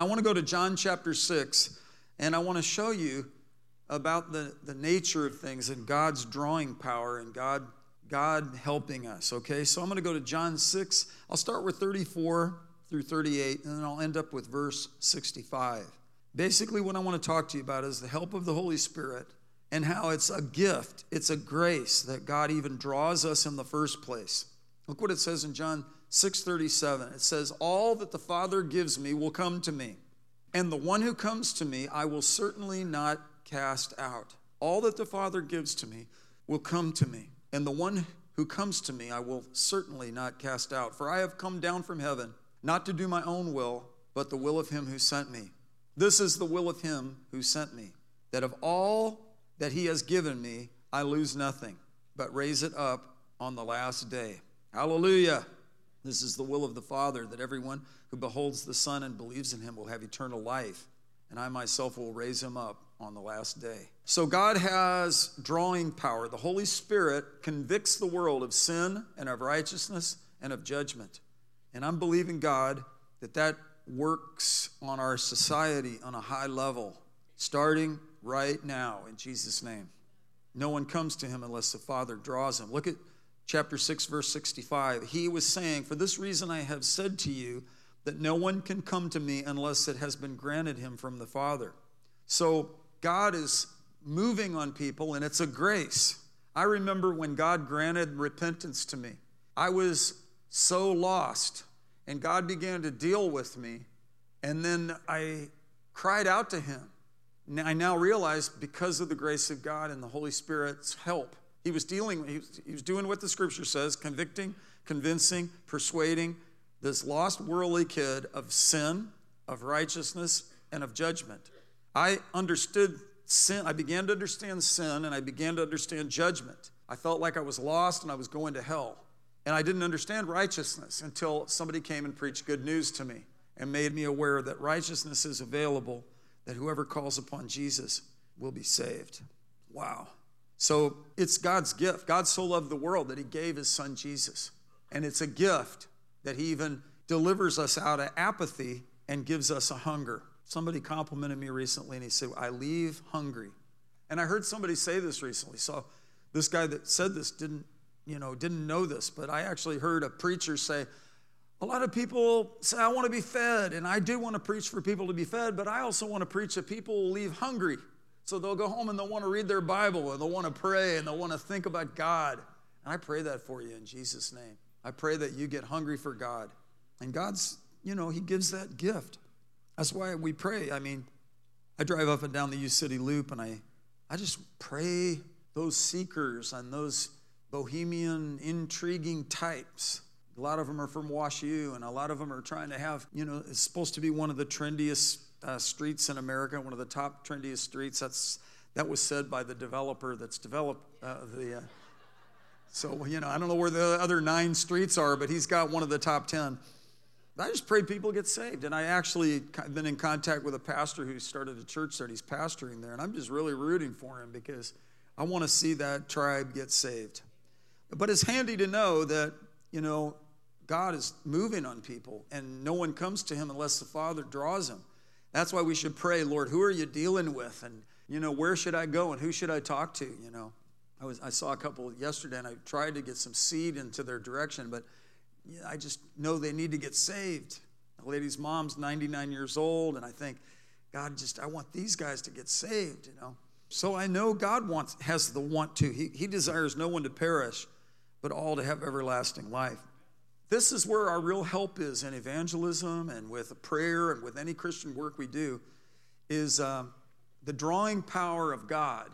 I want to go to John chapter 6, and I want to show you about the, the nature of things and God's drawing power and God, God helping us. Okay, so I'm going to go to John 6. I'll start with 34 through 38, and then I'll end up with verse 65. Basically, what I want to talk to you about is the help of the Holy Spirit and how it's a gift, it's a grace that God even draws us in the first place. Look what it says in John 6:37. It says, "All that the Father gives me will come to me, and the one who comes to me I will certainly not cast out. All that the Father gives to me will come to me, and the one who comes to me I will certainly not cast out. For I have come down from heaven, not to do my own will, but the will of him who sent me. This is the will of him who sent me, that of all that he has given me, I lose nothing, but raise it up on the last day. Hallelujah. This is the will of the Father, that everyone who beholds the Son and believes in him will have eternal life, and I myself will raise him up on the last day. So God has drawing power. The Holy Spirit convicts the world of sin and of righteousness and of judgment. And I'm believing God that that works on our society on a high level, starting right now in Jesus' name. No one comes to him unless the Father draws him. Look at chapter 6, verse 65. He was saying, For this reason I have said to you that no one can come to me unless it has been granted him from the Father. So God is moving on people, and it's a grace. I remember when God granted repentance to me, I was so lost, and God began to deal with me, and then I cried out to him. I now realize because of the grace of God and the Holy Spirit's help, he was dealing, he was, he was doing what the scripture says, convicting, convincing, persuading this lost worldly kid of sin, of righteousness, and of judgment. I understood sin. I began to understand sin and I began to understand judgment. I felt like I was lost and I was going to hell. And I didn't understand righteousness until somebody came and preached good news to me and made me aware that righteousness is available that whoever calls upon Jesus will be saved. Wow. So it's God's gift. God so loved the world that he gave his son Jesus. And it's a gift that he even delivers us out of apathy and gives us a hunger. Somebody complimented me recently and he said, I leave hungry. And I heard somebody say this recently. So this guy that said this didn't, you know, didn't know this, but I actually heard a preacher say, a lot of people say, I want to be fed, and I do want to preach for people to be fed, but I also want to preach that people will leave hungry. So they'll go home and they'll want to read their Bible, and they'll want to pray, and they'll want to think about God. And I pray that for you in Jesus' name. I pray that you get hungry for God. And God's, you know, He gives that gift. That's why we pray. I mean, I drive up and down the U City Loop, and I, I just pray those seekers and those bohemian, intriguing types a lot of them are from WashU, and a lot of them are trying to have, you know, it's supposed to be one of the trendiest uh, streets in America, one of the top trendiest streets. That's that was said by the developer that's developed uh, the. Uh, so you know, I don't know where the other nine streets are, but he's got one of the top ten. I just pray people get saved, and I actually been in contact with a pastor who started a church there. He's pastoring there, and I'm just really rooting for him because I want to see that tribe get saved. But it's handy to know that you know God is moving on people, and no one comes to him unless the Father draws him. That's why we should pray, Lord, who are you dealing with? And, you know, where should I go and who should I talk to? You know, I, was, I saw a couple yesterday and I tried to get some seed into their direction, but I just know they need to get saved. The lady's mom's 99 years old, and I think, God, just, I want these guys to get saved, you know. So I know God wants, has the want to. He, he desires no one to perish, but all to have everlasting life. This is where our real help is in evangelism and with prayer and with any Christian work we do, is um, the drawing power of God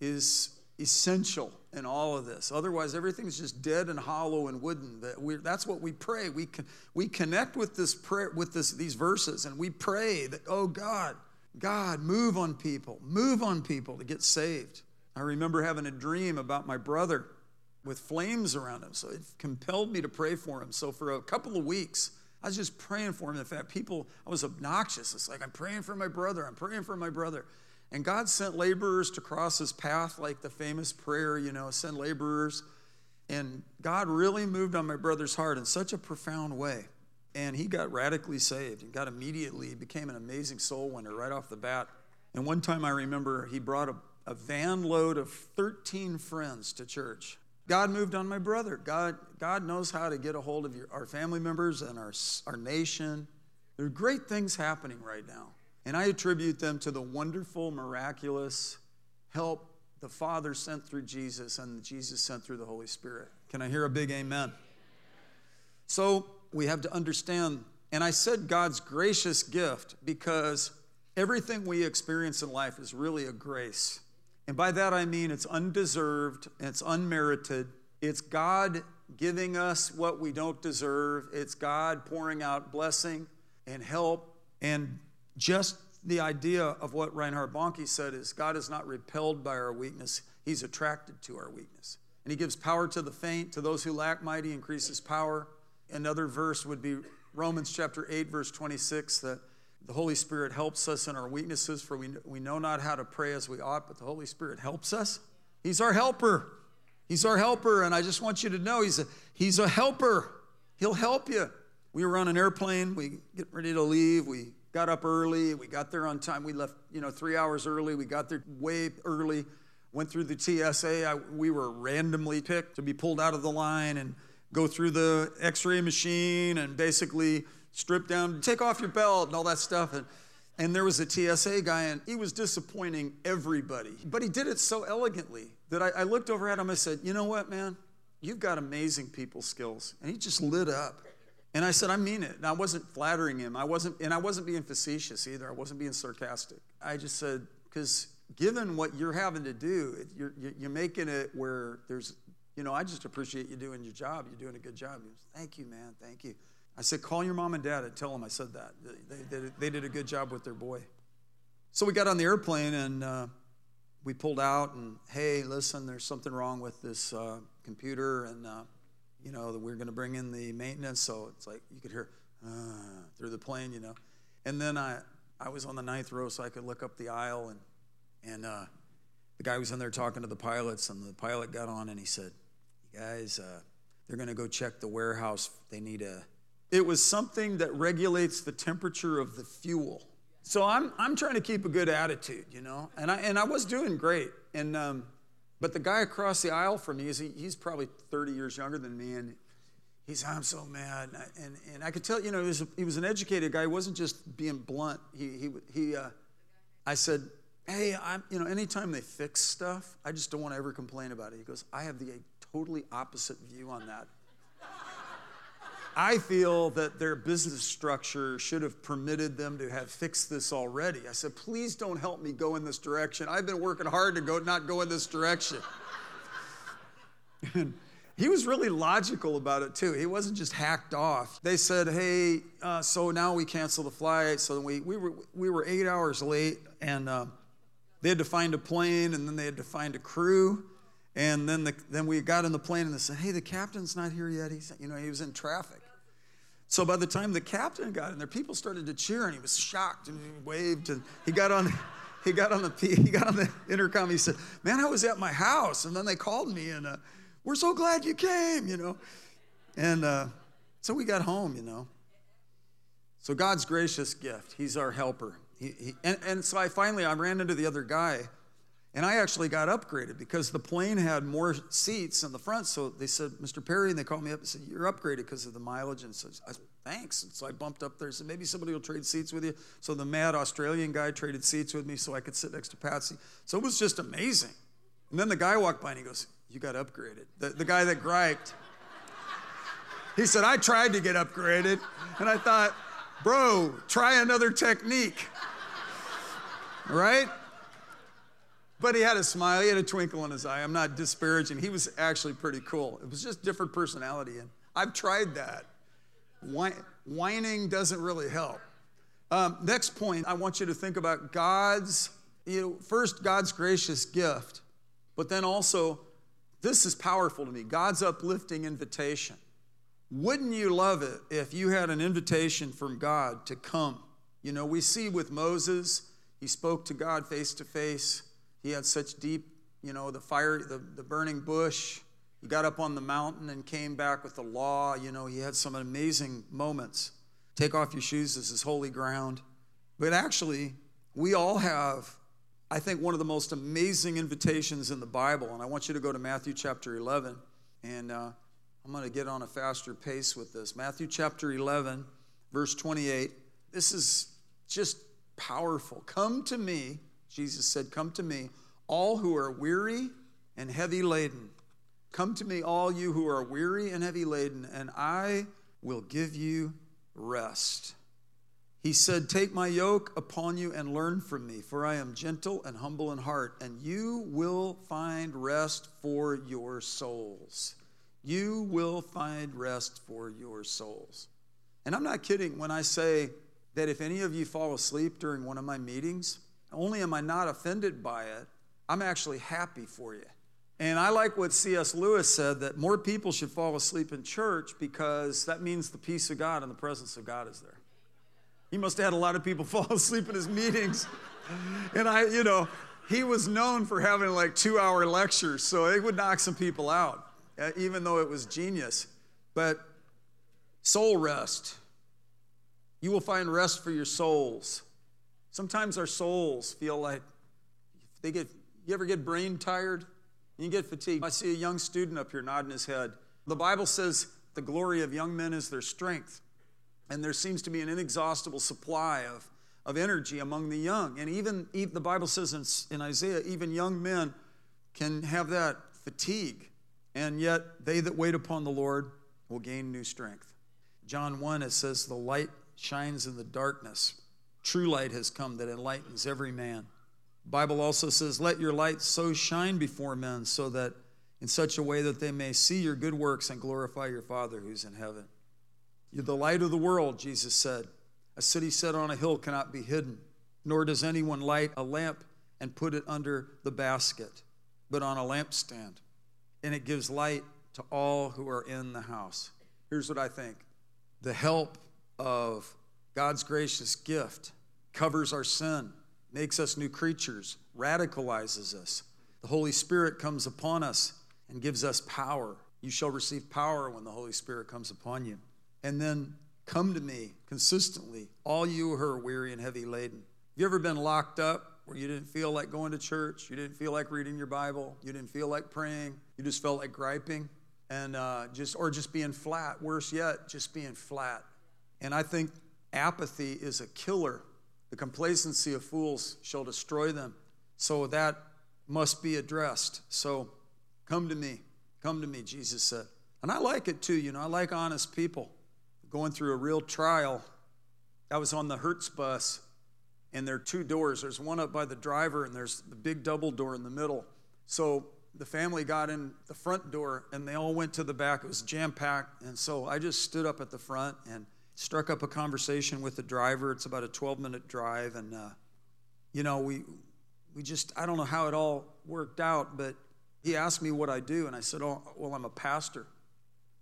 is essential in all of this. Otherwise, everything's just dead and hollow and wooden. That's what we pray. We, can, we connect with this prayer, with this, these verses, and we pray that, oh God, God, move on people, move on people to get saved. I remember having a dream about my brother with flames around him. So it compelled me to pray for him. So for a couple of weeks, I was just praying for him. In fact, people, I was obnoxious. It's like, I'm praying for my brother. I'm praying for my brother. And God sent laborers to cross his path, like the famous prayer, you know, send laborers. And God really moved on my brother's heart in such a profound way. and he got radically saved and got immediately, became an amazing soul winner right off the bat. And one time I remember he brought a, a van load of 13 friends to church. God moved on my brother. God, God knows how to get a hold of your, our family members and our, our nation. There are great things happening right now. And I attribute them to the wonderful, miraculous help the Father sent through Jesus and Jesus sent through the Holy Spirit. Can I hear a big amen? So we have to understand, and I said God's gracious gift because everything we experience in life is really a grace. And by that I mean it's undeserved, it's unmerited, it's God giving us what we don't deserve, it's God pouring out blessing and help. And just the idea of what Reinhard Bonnke said is God is not repelled by our weakness, He's attracted to our weakness. And He gives power to the faint, to those who lack mighty, increases power. Another verse would be Romans chapter 8, verse 26, that the Holy Spirit helps us in our weaknesses, for we, we know not how to pray as we ought, but the Holy Spirit helps us. He's our helper. He's our helper, and I just want you to know he's a, he's a helper. He'll help you. We were on an airplane. We get ready to leave. We got up early. We got there on time. We left, you know, three hours early. We got there way early. Went through the TSA. I, we were randomly picked to be pulled out of the line and go through the X-ray machine and basically strip down, take off your belt and all that stuff. And, and there was a TSA guy, and he was disappointing everybody. But he did it so elegantly that I, I looked over at him and I said, You know what, man? You've got amazing people skills. And he just lit up. And I said, I mean it. And I wasn't flattering him. I wasn't, and I wasn't being facetious either. I wasn't being sarcastic. I just said, because given what you're having to do, you're, you're making it where there's, you know, I just appreciate you doing your job. You're doing a good job. He Goes, Thank you, man. Thank you. I said, call your mom and dad and tell them I said that. They, they, they did a good job with their boy. So we got on the airplane and uh, we pulled out and, hey, listen, there's something wrong with this uh, computer and, uh, you know, we're going to bring in the maintenance. So it's like you could hear uh, through the plane, you know. And then I, I was on the ninth row so I could look up the aisle and, and uh, the guy was in there talking to the pilots and the pilot got on and he said, you guys, uh, they're going to go check the warehouse. They need a it was something that regulates the temperature of the fuel. So I'm, I'm trying to keep a good attitude, you know, and I, and I was doing great. And, um, but the guy across the aisle from me, is, he's probably 30 years younger than me, and he's, I'm so mad. And I, and, and I could tell, you know, he was, a, he was an educated guy. He wasn't just being blunt. He, he, he uh, I said, hey, I'm, you know, anytime they fix stuff, I just don't want to ever complain about it. He goes, I have the totally opposite view on that. I feel that their business structure should have permitted them to have fixed this already. I said, please don't help me go in this direction. I've been working hard to go not go in this direction. and he was really logical about it too. He wasn't just hacked off. They said, hey, uh, so now we cancel the flight. So we, we, were, we were eight hours late and uh, they had to find a plane and then they had to find a crew. And then, the, then we got in the plane and they said, hey, the captain's not here yet. He's, you know, he was in traffic. So by the time the captain got in there, people started to cheer, and he was shocked and he waved, and he got on. He got on the he got on the intercom. He said, "Man, I was at my house, and then they called me, and uh, we're so glad you came, you know." And uh, so we got home, you know. So God's gracious gift. He's our helper. He, he, and, and so I finally I ran into the other guy and I actually got upgraded because the plane had more seats in the front. So they said, Mr. Perry, and they called me up and said, You're upgraded because of the mileage. And so I said, Thanks. And so I bumped up there and said, Maybe somebody will trade seats with you. So the mad Australian guy traded seats with me so I could sit next to Patsy. So it was just amazing. And then the guy walked by and he goes, You got upgraded. The, the guy that griped. He said, I tried to get upgraded. And I thought, Bro, try another technique. Right? But he had a smile, he had a twinkle in his eye. I'm not disparaging. He was actually pretty cool. It was just different personality. And I've tried that. Whining doesn't really help. Um, next point, I want you to think about God's, you know, first, God's gracious gift, but then also, this is powerful to me God's uplifting invitation. Wouldn't you love it if you had an invitation from God to come? You know, we see with Moses, he spoke to God face to face. He had such deep, you know, the fire, the, the burning bush. He got up on the mountain and came back with the law. You know, he had some amazing moments. Take off your shoes, this is holy ground. But actually, we all have, I think, one of the most amazing invitations in the Bible. And I want you to go to Matthew chapter 11. And uh, I'm going to get on a faster pace with this. Matthew chapter 11, verse 28. This is just powerful. Come to me, Jesus said, Come to me, all who are weary and heavy laden. Come to me, all you who are weary and heavy laden, and I will give you rest. He said, Take my yoke upon you and learn from me, for I am gentle and humble in heart, and you will find rest for your souls. You will find rest for your souls. And I'm not kidding when I say that if any of you fall asleep during one of my meetings, only am I not offended by it, I'm actually happy for you. And I like what C.S. Lewis said that more people should fall asleep in church because that means the peace of God and the presence of God is there. He must have had a lot of people fall asleep in his meetings. And I, you know, he was known for having like two hour lectures, so it would knock some people out, uh, even though it was genius. But soul rest. You will find rest for your souls. Sometimes our souls feel like they get, you ever get brain tired? You get fatigued. I see a young student up here nodding his head. The Bible says the glory of young men is their strength. And there seems to be an inexhaustible supply of, of energy among the young. And even, the Bible says in, in Isaiah, even young men can have that fatigue. And yet they that wait upon the Lord will gain new strength. John 1, it says, The light shines in the darkness. True light has come that enlightens every man. Bible also says, Let your light so shine before men so that in such a way that they may see your good works and glorify your Father who's in heaven. You're the light of the world, Jesus said. A city set on a hill cannot be hidden, nor does anyone light a lamp and put it under the basket, but on a lampstand. And it gives light to all who are in the house. Here's what I think the help of God's gracious gift covers our sin makes us new creatures, radicalizes us. The Holy Spirit comes upon us and gives us power. You shall receive power when the Holy Spirit comes upon you. And then come to me consistently, all you who are weary and heavy laden. Have you ever been locked up where you didn't feel like going to church? You didn't feel like reading your Bible? You didn't feel like praying? You just felt like griping? And uh, just, or just being flat. Worse yet, just being flat. And I think apathy is a killer the complacency of fools shall destroy them. So that must be addressed. So come to me. Come to me, Jesus said. And I like it too, you know, I like honest people. Going through a real trial. I was on the Hertz bus, and there are two doors. There's one up by the driver, and there's the big double door in the middle. So the family got in the front door, and they all went to the back. It was jam packed. And so I just stood up at the front and struck up a conversation with the driver. It's about a 12 minute drive. And, uh, you know, we, we just, I don't know how it all worked out, but he asked me what I do. And I said, Oh, well, I'm a pastor.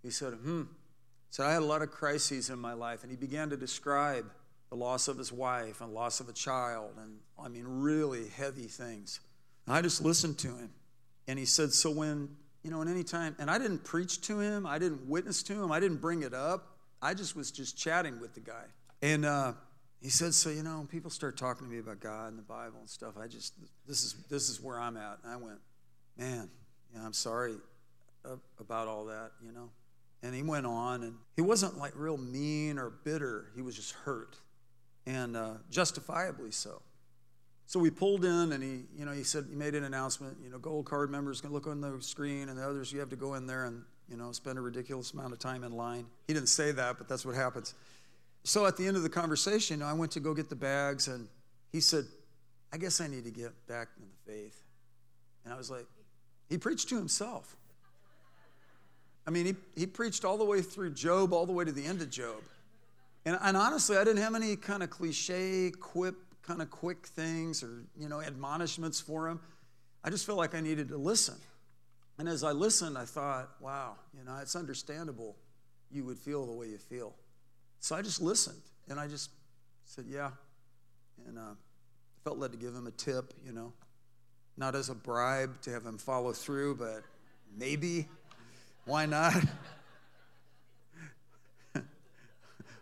He said, Hmm. Said, I had a lot of crises in my life. And he began to describe the loss of his wife and loss of a child. And I mean, really heavy things. And I just listened to him. And he said, So when, you know, in any time, and I didn't preach to him, I didn't witness to him, I didn't bring it up. I just was just chatting with the guy. And uh, he said, So, you know, when people start talking to me about God and the Bible and stuff, I just, this is, this is where I'm at. And I went, Man, I'm sorry about all that, you know. And he went on, and he wasn't like real mean or bitter. He was just hurt, and uh, justifiably so. So we pulled in, and he, you know, he said he made an announcement. You know, gold card members can look on the screen, and the others you have to go in there and you know, spend a ridiculous amount of time in line. He didn't say that, but that's what happens. So at the end of the conversation, I went to go get the bags, and he said, I guess I need to get back in the faith. And I was like, he preached to himself. I mean, he, he preached all the way through Job, all the way to the end of Job. And, and honestly, I didn't have any kind of cliche, quip, kind of quick things or, you know, admonishments for him. I just felt like I needed to listen. And as I listened, I thought, wow, you know, it's understandable you would feel the way you feel. So I just listened and I just said, yeah. And uh, felt led to give him a tip, you know, not as a bribe to have him follow through, but maybe. Why not?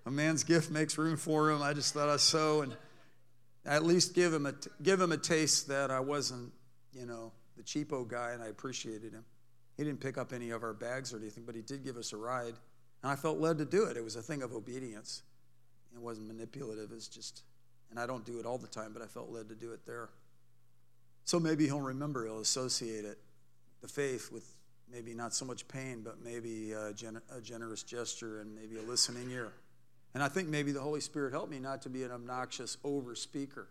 A man's gift makes room for him. I just thought I'd sow and at least give him a, give him a taste that I wasn't, you know, the cheapo guy, and I appreciated him. He didn't pick up any of our bags or anything, but he did give us a ride. And I felt led to do it. It was a thing of obedience. It wasn't manipulative. It's just, and I don't do it all the time, but I felt led to do it there. So maybe he'll remember, he'll associate it, the faith, with maybe not so much pain, but maybe a, gen- a generous gesture and maybe a listening ear. And I think maybe the Holy Spirit helped me not to be an obnoxious over speaker.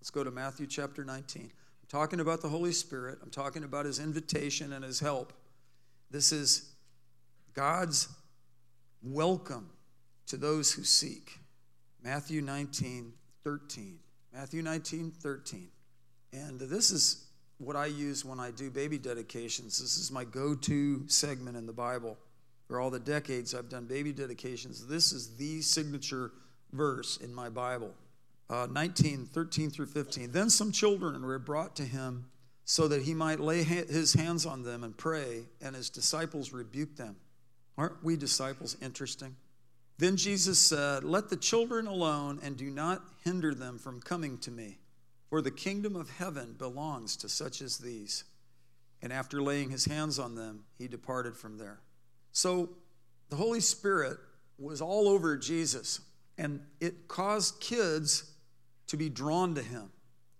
Let's go to Matthew chapter 19. Talking about the Holy Spirit, I'm talking about his invitation and his help. This is God's welcome to those who seek. Matthew 19, 13. Matthew 19, 13. And this is what I use when I do baby dedications. This is my go to segment in the Bible. For all the decades I've done baby dedications, this is the signature verse in my Bible. Uh, 19, 13 through 15. Then some children were brought to him so that he might lay his hands on them and pray, and his disciples rebuked them. Aren't we disciples interesting? Then Jesus said, Let the children alone and do not hinder them from coming to me, for the kingdom of heaven belongs to such as these. And after laying his hands on them, he departed from there. So the Holy Spirit was all over Jesus, and it caused kids to be drawn to him.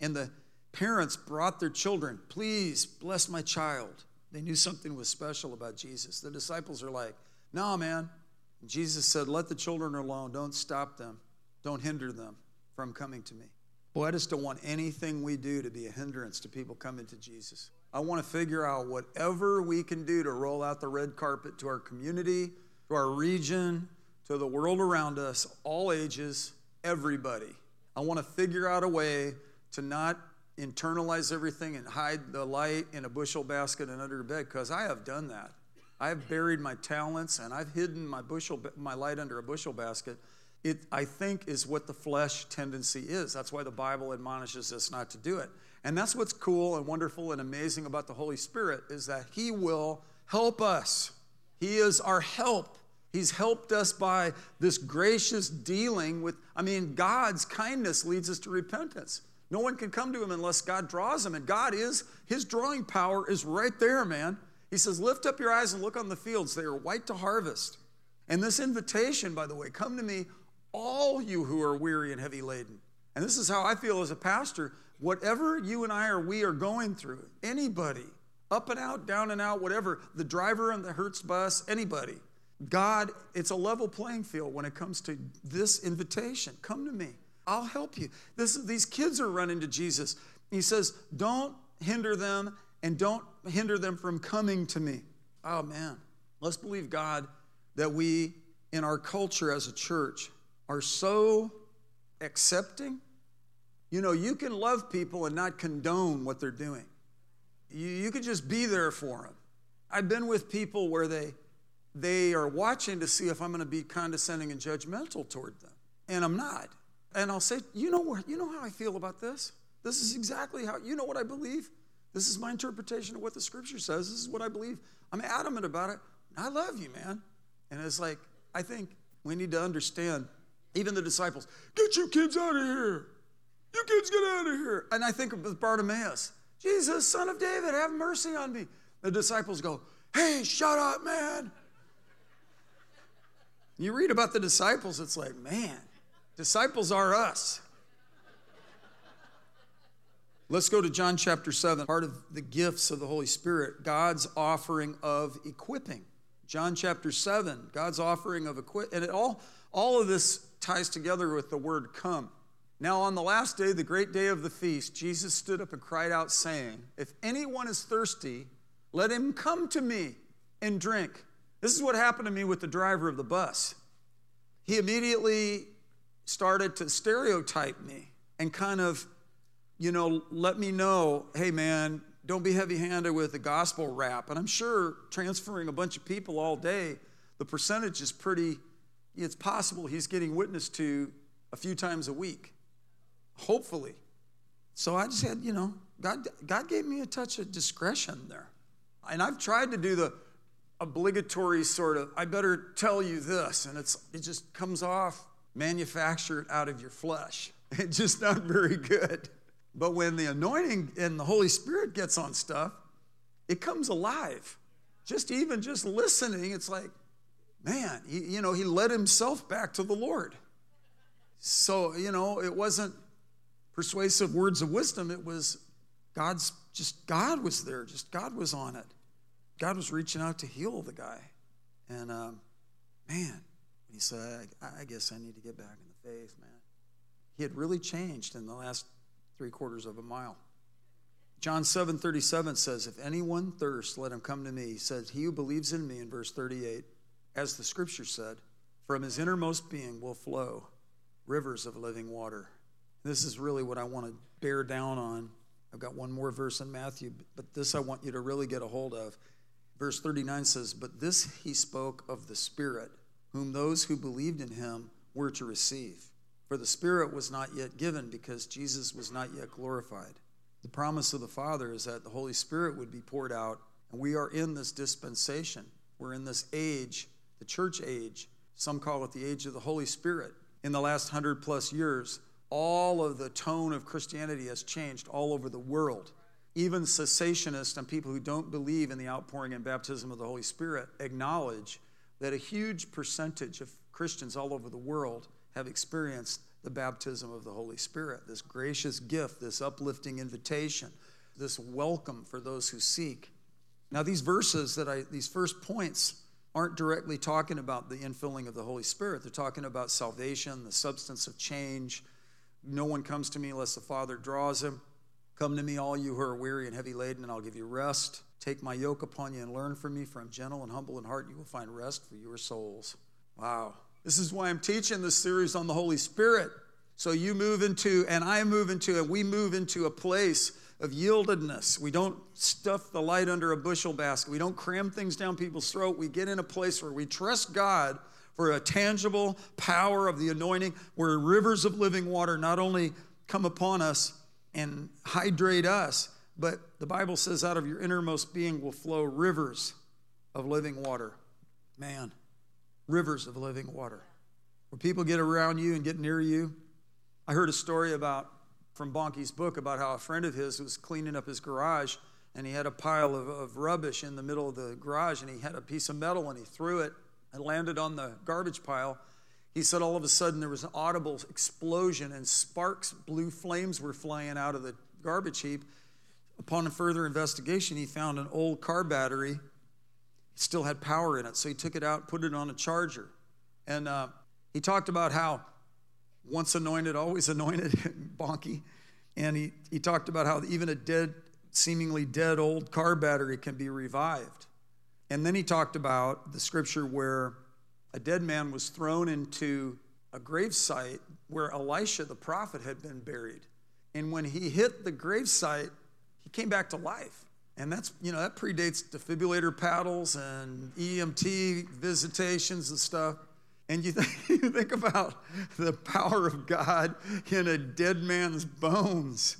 And the parents brought their children, please bless my child. They knew something was special about Jesus. The disciples are like, no, man. Jesus said, let the children alone. Don't stop them, don't hinder them from coming to me. Boy, I just don't want anything we do to be a hindrance to people coming to Jesus. I want to figure out whatever we can do to roll out the red carpet to our community, to our region, to the world around us, all ages, everybody. I want to figure out a way to not internalize everything and hide the light in a bushel basket and under a bed because I have done that. I have buried my talents and I've hidden my bushel my light under a bushel basket. It I think is what the flesh tendency is. That's why the Bible admonishes us not to do it. And that's what's cool and wonderful and amazing about the Holy Spirit is that He will help us. He is our help. He's helped us by this gracious dealing with, I mean, God's kindness leads us to repentance. No one can come to Him unless God draws them. And God is, His drawing power is right there, man. He says, Lift up your eyes and look on the fields. They are white to harvest. And this invitation, by the way, come to me, all you who are weary and heavy laden. And this is how I feel as a pastor whatever you and I or we are going through, anybody, up and out, down and out, whatever, the driver on the Hertz bus, anybody, God, it's a level playing field when it comes to this invitation. Come to me. I'll help you. This, these kids are running to Jesus. He says, Don't hinder them and don't hinder them from coming to me. Oh, man. Let's believe God that we, in our culture as a church, are so accepting you know, you can love people and not condone what they're doing. You, you could just be there for them. I've been with people where they, they are watching to see if I'm going to be condescending and judgmental toward them. And I'm not. And I'll say, you know, where, you know how I feel about this? This is exactly how, you know what I believe? This is my interpretation of what the scripture says. This is what I believe. I'm adamant about it. I love you, man. And it's like, I think we need to understand, even the disciples, get you kids out of here. You kids get out of here. And I think of Bartimaeus Jesus, son of David, have mercy on me. The disciples go, Hey, shut up, man. You read about the disciples, it's like, man, disciples are us. Let's go to John chapter 7, part of the gifts of the Holy Spirit, God's offering of equipping. John chapter 7, God's offering of equip, and it all, all of this ties together with the word come. Now, on the last day, the great day of the feast, Jesus stood up and cried out, saying, If anyone is thirsty, let him come to me and drink. This is what happened to me with the driver of the bus. He immediately started to stereotype me and kind of, you know, let me know, hey man, don't be heavy handed with the gospel rap. And I'm sure transferring a bunch of people all day, the percentage is pretty, it's possible he's getting witness to a few times a week hopefully. So I just had, you know, God, God gave me a touch of discretion there. And I've tried to do the, obligatory sort of, I better tell you this, and it's it just comes off manufactured out of your flesh. It's just not very good. But when the anointing and the Holy Spirit gets on stuff, it comes alive. Just even just listening, it's like, man, he, you know, he led himself back to the Lord. So, you know, it wasn't persuasive words of wisdom, it was God's just, God was there, just God was on it. God was reaching out to heal the guy. And um, man, he said, I, I guess I need to get back in the faith, man. He had really changed in the last three quarters of a mile. John 7 37 says, If anyone thirsts, let him come to me. He says, He who believes in me, in verse 38, as the scripture said, from his innermost being will flow rivers of living water. This is really what I want to bear down on. I've got one more verse in Matthew, but this I want you to really get a hold of. Verse 39 says, But this he spoke of the Spirit, whom those who believed in him were to receive. For the Spirit was not yet given because Jesus was not yet glorified. The promise of the Father is that the Holy Spirit would be poured out, and we are in this dispensation. We're in this age, the church age. Some call it the age of the Holy Spirit. In the last hundred plus years, all of the tone of Christianity has changed all over the world. Even cessationists and people who don't believe in the outpouring and baptism of the Holy Spirit acknowledge that a huge percentage of Christians all over the world have experienced the baptism of the Holy Spirit, this gracious gift, this uplifting invitation, this welcome for those who seek. Now, these verses that I, these first points, aren't directly talking about the infilling of the Holy Spirit. They're talking about salvation, the substance of change. No one comes to me unless the Father draws him. Come to me, all you who are weary and heavy laden, and I'll give you rest. Take my yoke upon you and learn from me, for I'm gentle and humble in heart, and you will find rest for your souls. Wow. This is why I'm teaching this series on the Holy Spirit. So you move into, and I move into, and we move into a place of yieldedness. We don't stuff the light under a bushel basket. We don't cram things down people's throat. We get in a place where we trust God for a tangible power of the anointing, where rivers of living water not only come upon us and hydrate us, but the Bible says out of your innermost being will flow rivers of living water. Man, rivers of living water. Where people get around you and get near you. I heard a story about from Bonnke's book about how a friend of his was cleaning up his garage and he had a pile of, of rubbish in the middle of the garage and he had a piece of metal and he threw it and landed on the garbage pile. He said all of a sudden there was an audible explosion and sparks, blue flames were flying out of the garbage heap. Upon a further investigation, he found an old car battery. Still had power in it, so he took it out, put it on a charger. And uh, he talked about how once anointed, always anointed, Bonnke. And he, he talked about how even a dead, seemingly dead old car battery can be revived. And then he talked about the scripture where a dead man was thrown into a gravesite where Elisha the prophet had been buried. And when he hit the gravesite, he came back to life. And that's, you know, that predates defibrillator paddles and EMT visitations and stuff. And you think, you think about the power of God in a dead man's bones.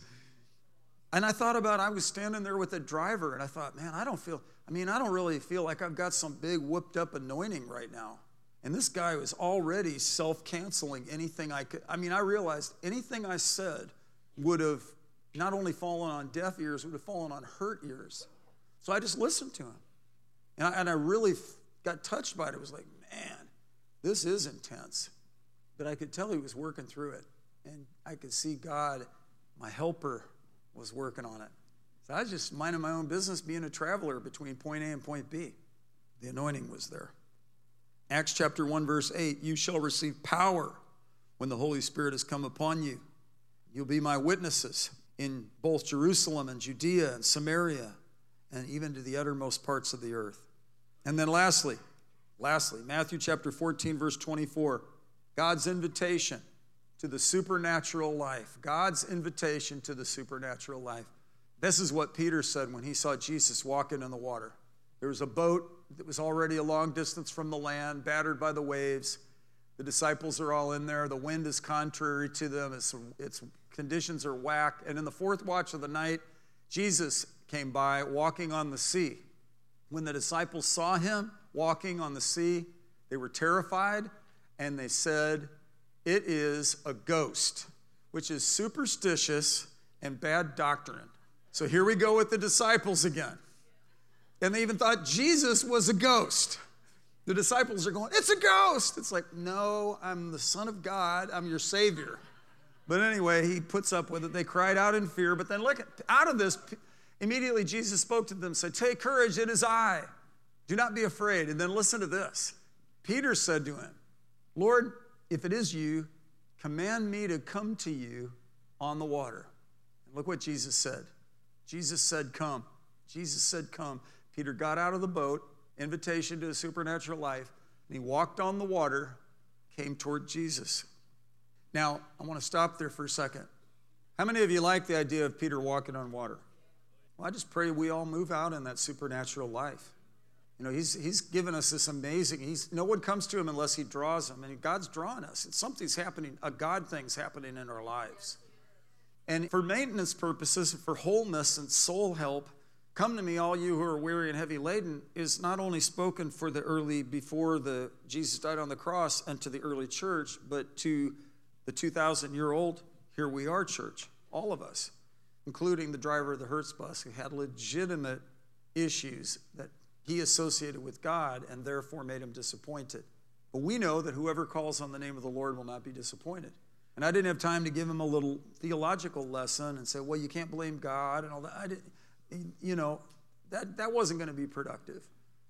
And I thought about, I was standing there with a driver, and I thought, man, I don't feel, I mean, I don't really feel like I've got some big whooped up anointing right now. And this guy was already self canceling anything I could. I mean, I realized anything I said would have not only fallen on deaf ears, would have fallen on hurt ears. So I just listened to him. And I, and I really got touched by it. It was like, man, this is intense. But I could tell he was working through it. And I could see God, my helper, was working on it. So I was just minding my own business, being a traveler between point A and point B. The anointing was there. Acts chapter 1, verse 8 You shall receive power when the Holy Spirit has come upon you. You'll be my witnesses in both Jerusalem and Judea and Samaria and even to the uttermost parts of the earth. And then lastly, Lastly, Matthew chapter 14, verse 24, God's invitation to the supernatural life. God's invitation to the supernatural life. This is what Peter said when he saw Jesus walking in the water. There was a boat that was already a long distance from the land, battered by the waves. The disciples are all in there. The wind is contrary to them. Its, its conditions are whack. And in the fourth watch of the night, Jesus came by walking on the sea. When the disciples saw him walking on the sea, they were terrified and they said, It is a ghost, which is superstitious and bad doctrine. So here we go with the disciples again. And they even thought Jesus was a ghost. The disciples are going, It's a ghost. It's like, No, I'm the Son of God, I'm your Savior. But anyway, he puts up with it. They cried out in fear. But then look, out of this, immediately Jesus spoke to them, said, Take courage, it is I. Do not be afraid. And then listen to this. Peter said to him, Lord, if it is you, command me to come to you on the water. And look what Jesus said. Jesus said, Come. Jesus said, Come. Peter got out of the boat, invitation to a supernatural life, and he walked on the water, came toward Jesus. Now, I want to stop there for a second. How many of you like the idea of Peter walking on water? Well, I just pray we all move out in that supernatural life. You know, he's, he's given us this amazing, he's, no one comes to him unless he draws them. And God's drawing us. It's something's happening, a God thing's happening in our lives. And for maintenance purposes, for wholeness and soul help, come to me, all you who are weary and heavy laden, is not only spoken for the early, before the Jesus died on the cross and to the early church, but to the 2,000 year old, here we are, church, all of us, including the driver of the Hertz bus who had legitimate issues that he associated with God and therefore made him disappointed. But we know that whoever calls on the name of the Lord will not be disappointed. And I didn't have time to give him a little theological lesson and say, well, you can't blame God and all that. I didn't, you know, that, that wasn't going to be productive.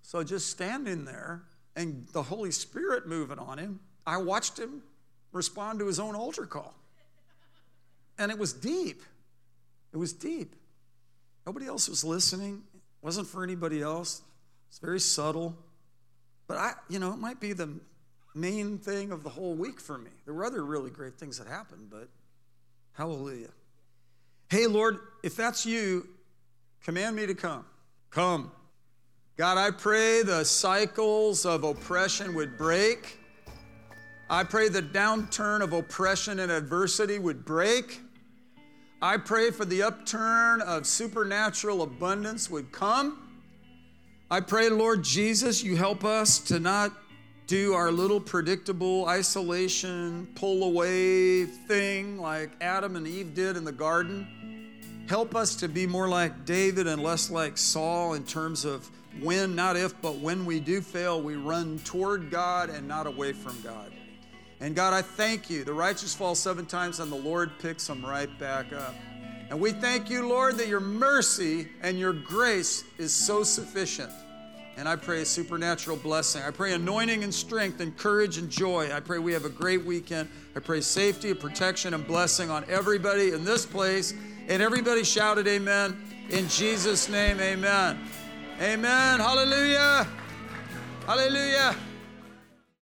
So just standing there and the Holy Spirit moving on him, I watched him respond to his own altar call. And it was deep. It was deep. Nobody else was listening. It wasn't for anybody else. It's very subtle. But I, you know, it might be the main thing of the whole week for me. There were other really great things that happened, but hallelujah. Hey, Lord, if that's you, command me to come. Come. God, I pray the cycles of oppression would break. I pray the downturn of oppression and adversity would break. I pray for the upturn of supernatural abundance would come. I pray, Lord Jesus, you help us to not do our little predictable isolation, pull away thing like Adam and Eve did in the garden. Help us to be more like David and less like Saul in terms of when, not if, but when we do fail, we run toward God and not away from God. And God, I thank you. The righteous fall seven times and the Lord picks them right back up. And we thank you, Lord, that your mercy and your grace is so sufficient. And I pray a supernatural blessing. I pray anointing and strength and courage and joy. I pray we have a great weekend. I pray safety and protection and blessing on everybody in this place. And everybody shouted, Amen. In Jesus' name, Amen. Amen. Hallelujah. Hallelujah.